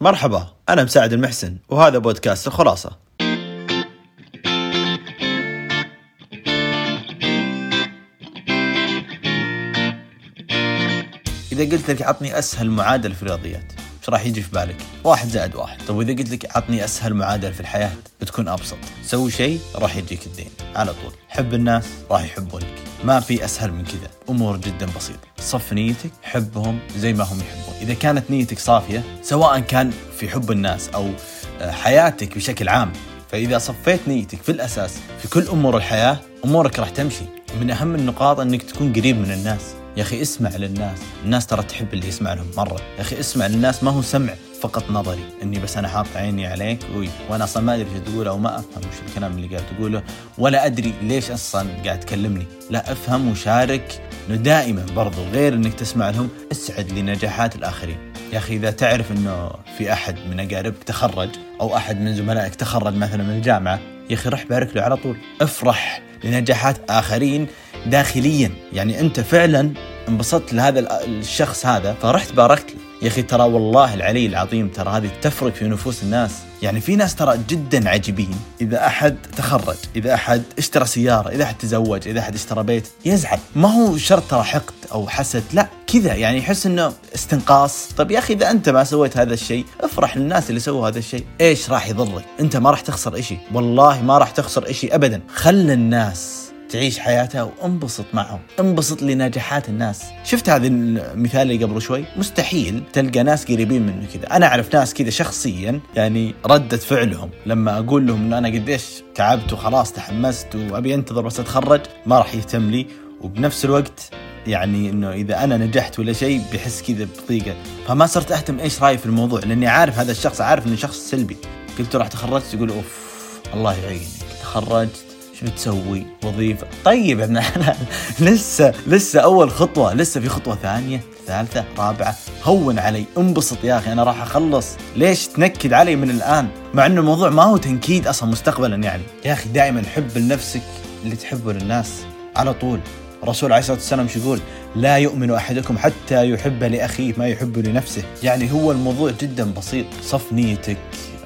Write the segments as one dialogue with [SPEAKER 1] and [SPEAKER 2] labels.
[SPEAKER 1] مرحبا أنا مساعد المحسن وهذا بودكاست الخلاصة. إذا قلت لك عطني أسهل معادلة في الرياضيات. إيش راح يجي في بالك؟ واحد زائد واحد، طيب وإذا قلت لك عطني أسهل معادلة في الحياة بتكون أبسط، سوي شيء راح يجيك الدين. على طول، حب الناس راح يحبونك، ما في أسهل من كذا، أمور جدا بسيطة، صف نيتك، حبهم زي ما هم يحبون، إذا كانت نيتك صافية سواء كان في حب الناس أو آه، حياتك بشكل عام، فإذا صفيت نيتك في الأساس في كل أمور الحياة، أمورك راح تمشي، من أهم النقاط أنك تكون قريب من الناس، يا أخي اسمع للناس. الناس ترى تحب اللي يسمع لهم مرة. يا أخي اسمع للناس ما هو سمع فقط نظري. إني بس أنا حاط عيني عليك وي. وأنا أصلا ما أدري إيش تقوله أو ما أفهم وش الكلام اللي قاعد تقوله ولا أدري ليش أصلا قاعد تكلمني. لا أفهم وشارك. إنه دائما برضو غير إنك تسمع لهم اسعد لنجاحات الآخرين. يا أخي إذا تعرف إنه في أحد من أقاربك تخرج أو أحد من زملائك تخرج مثلا من الجامعة يا أخي روح بارك له على طول. افرح لنجاحات آخرين داخليا. يعني أنت فعلا انبسطت لهذا الشخص هذا فرحت باركت له. يا أخي ترى والله العلي العظيم ترى هذه تفرق في نفوس الناس. يعني في ناس ترى جدا عجيبين. إذا أحد تخرج إذا أحد اشترى سيارة إذا أحد تزوج إذا أحد اشترى بيت يزعل. ما هو شرط ترى حقد أو حسد. لا كذا. يعني يحس إنه استنقاص. طب يا أخي إذا أنت ما سويت هذا الشيء افرح للناس اللي سووا هذا الشيء. إيش راح يضرك؟ أنت ما راح تخسر شيء والله ما راح تخسر شيء ابدا. خل الناس تعيش حياتها وانبسط معهم انبسط لنجاحات الناس. شفت هذا المثال اللي قبل شوي؟ مستحيل تلقى ناس قريبين منه كذا. أنا أعرف ناس كذا شخصيا يعني ردة فعلهم. لما أقول لهم انه أنا قديش تعبت وخلاص تحمست وأبي أنتظر بس أتخرج ما راح يهتم لي. وبنفس الوقت يعني إنه إذا أنا نجحت ولا شيء بيحس كذا بضيقه فما صرت أهتم إيش رأيي في الموضوع لأني عارف هذا الشخص عارف إنه شخص سلبي. قلت له راح تخرجت؟ يقول أوف الله يعينك. تخرجت؟ شو تسوي؟ وظيفة. طيب حلال لسه لسه أول خطوة لسه في خطوة ثانية ثالثة رابعة. هون علي انبسط يا أخي أنا راح أخلص. ليش تنكد علي من الآن؟ مع أنه الموضوع ما هو تنكيد أصلا مستقبلا يعني. يا أخي دائما حب لنفسك اللي تحبه للناس. على طول. الرسول عليه الصلاة والسلام شو يقول؟ لا يؤمن أحدكم حتى يحب لأخيه ما يحب لنفسه، يعني هو الموضوع جدا بسيط، صف نيتك،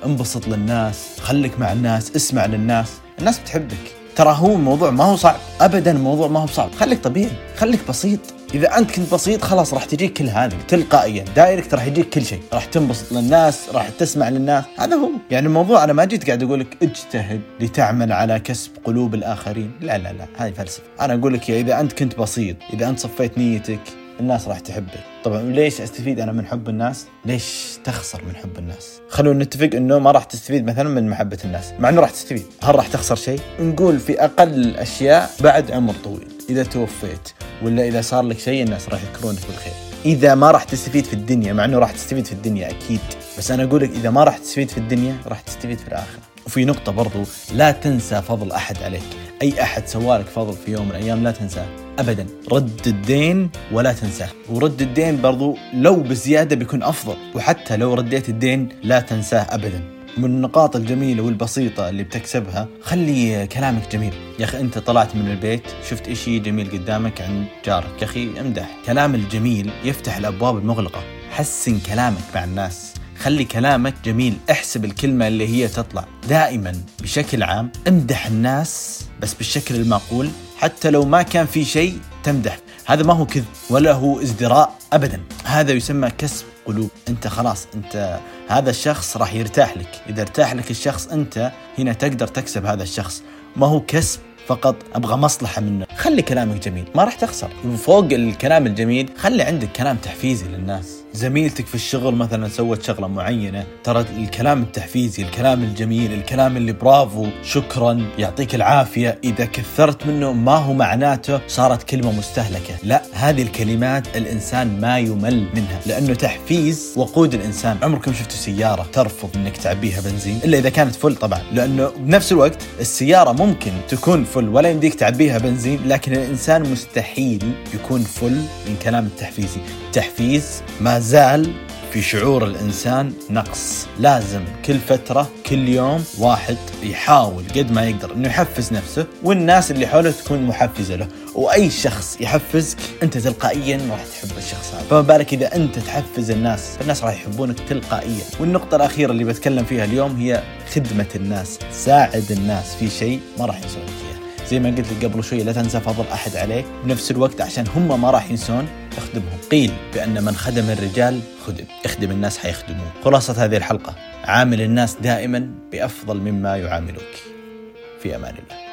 [SPEAKER 1] انبسط للناس، خليك مع الناس، اسمع للناس، الناس بتحبك، ترى هو الموضوع ما هو صعب. ابدا الموضوع ما هو صعب خليك طبيعي. خليك بسيط. إذا أنت كنت بسيط خلاص راح تجيك كل هذه. تلقائيا. دايركت راح يجيك كل شيء. راح تنبسط للناس راح تسمع للناس. هذا هو. يعني الموضوع أنا ما جيت قاعد أقول لك اجتهد لتعمل على كسب قلوب الآخرين. لا لا لا. هذه فلسفة. أنا أقول لك إذا أنت كنت بسيط إذا أنت صفيت نيتك الناس راح تحبك طبعا ليش أستفيد أنا من حب الناس؟ ليش تخسر من حب الناس؟ خلونا نتفق إنه ما راح تستفيد مثلا من محبة الناس. مع إنه راح تستفيد. هل راح تخسر شيء؟ نقول في أقل الاشياء بعد عمر طويل. إذا توفيت ولا إذا صار لك شيء الناس راح يذكرونك بالخير. إذا ما راح تستفيد في الدنيا مع إنه راح تستفيد في الدنيا أكيد. بس أنا أقول لك إذا ما راح تستفيد في الدنيا راح تستفيد في الآخرة. وفي نقطة برضو لا تنسى فضل أحد عليك. أي أحد سوالك فضل في يوم من الأيام لا تنساه. ابدا. رد الدين ولا تنساه. ورد الدين برضو لو بزيادة بيكون أفضل. وحتى لو رديت الدين لا تنساه ابدا. من النقاط الجميلة والبسيطة اللي بتكسبها خلي كلامك جميل. يا أخي أنت طلعت من البيت شفت شيء جميل قدامك عند جارك. يا أخي امدح. كلام الجميل يفتح الأبواب المغلقة. حسن كلامك مع الناس. خلي كلامك جميل. احسب الكلمة اللي هي تطلع. دائما بشكل عام امدح الناس بس بالشكل المعقول حتى لو ما كان في شيء تمدح. هذا ما هو كذب ولا هو ازدراء ابدا. هذا يسمى كسب قلوب. أنت خلاص أنت هذا الشخص راح يرتاح لك. إذا ارتاح لك الشخص أنت هنا تقدر تكسب هذا الشخص. ما هو كسب فقط أبغى مصلحة منه. خلي كلامك جميل ما راح تخسر. وفوق الكلام الجميل خلي عندك كلام تحفيزي للناس. زميلتك في الشغل مثلا سوت شغلة معينة ترى الكلام التحفيزي الكلام الجميل الكلام اللي برافو شكرا يعطيك العافية. إذا كثرت منه ما هو معناته صارت كلمة مستهلكة. لا هذه الكلمات الإنسان ما يمل منها لأنه تحفيز وقود الإنسان. عمركم شفتوا سيارة ترفض إنك تعبيها بنزين؟ إلا إذا كانت فل طبعا لأنه بنفس الوقت السيارة ممكن تكون فل ولا يمديك تعبيها بنزين لكن الإنسان مستحيل يكون فل من كلام التحفيزي تحفيز ما زال في شعور الإنسان نقص. لازم كل فترة كل يوم واحد يحاول قد ما يقدر أنه يحفز نفسه والناس اللي حوله تكون محفزة له. وأي شخص يحفزك أنت تلقائيا راح تحب الشخص هذا. فما بالك إذا أنت تحفز الناس الناس راح يحبونك تلقائيا. والنقطة الأخيرة اللي بتكلم فيها اليوم هي خدمة الناس ساعد الناس في شيء ما راح فيها زي ما قلت لك قبل شوي لا تنسى فضل أحد عليك. بنفس الوقت عشان هم ما راح ينسون اخدمهم قيل بأن من خدم الرجال خدم. اخدم الناس حيخدموه. خلاصة هذه الحلقة. عامل الناس دائما بأفضل مما يعاملوك. في أمان الله.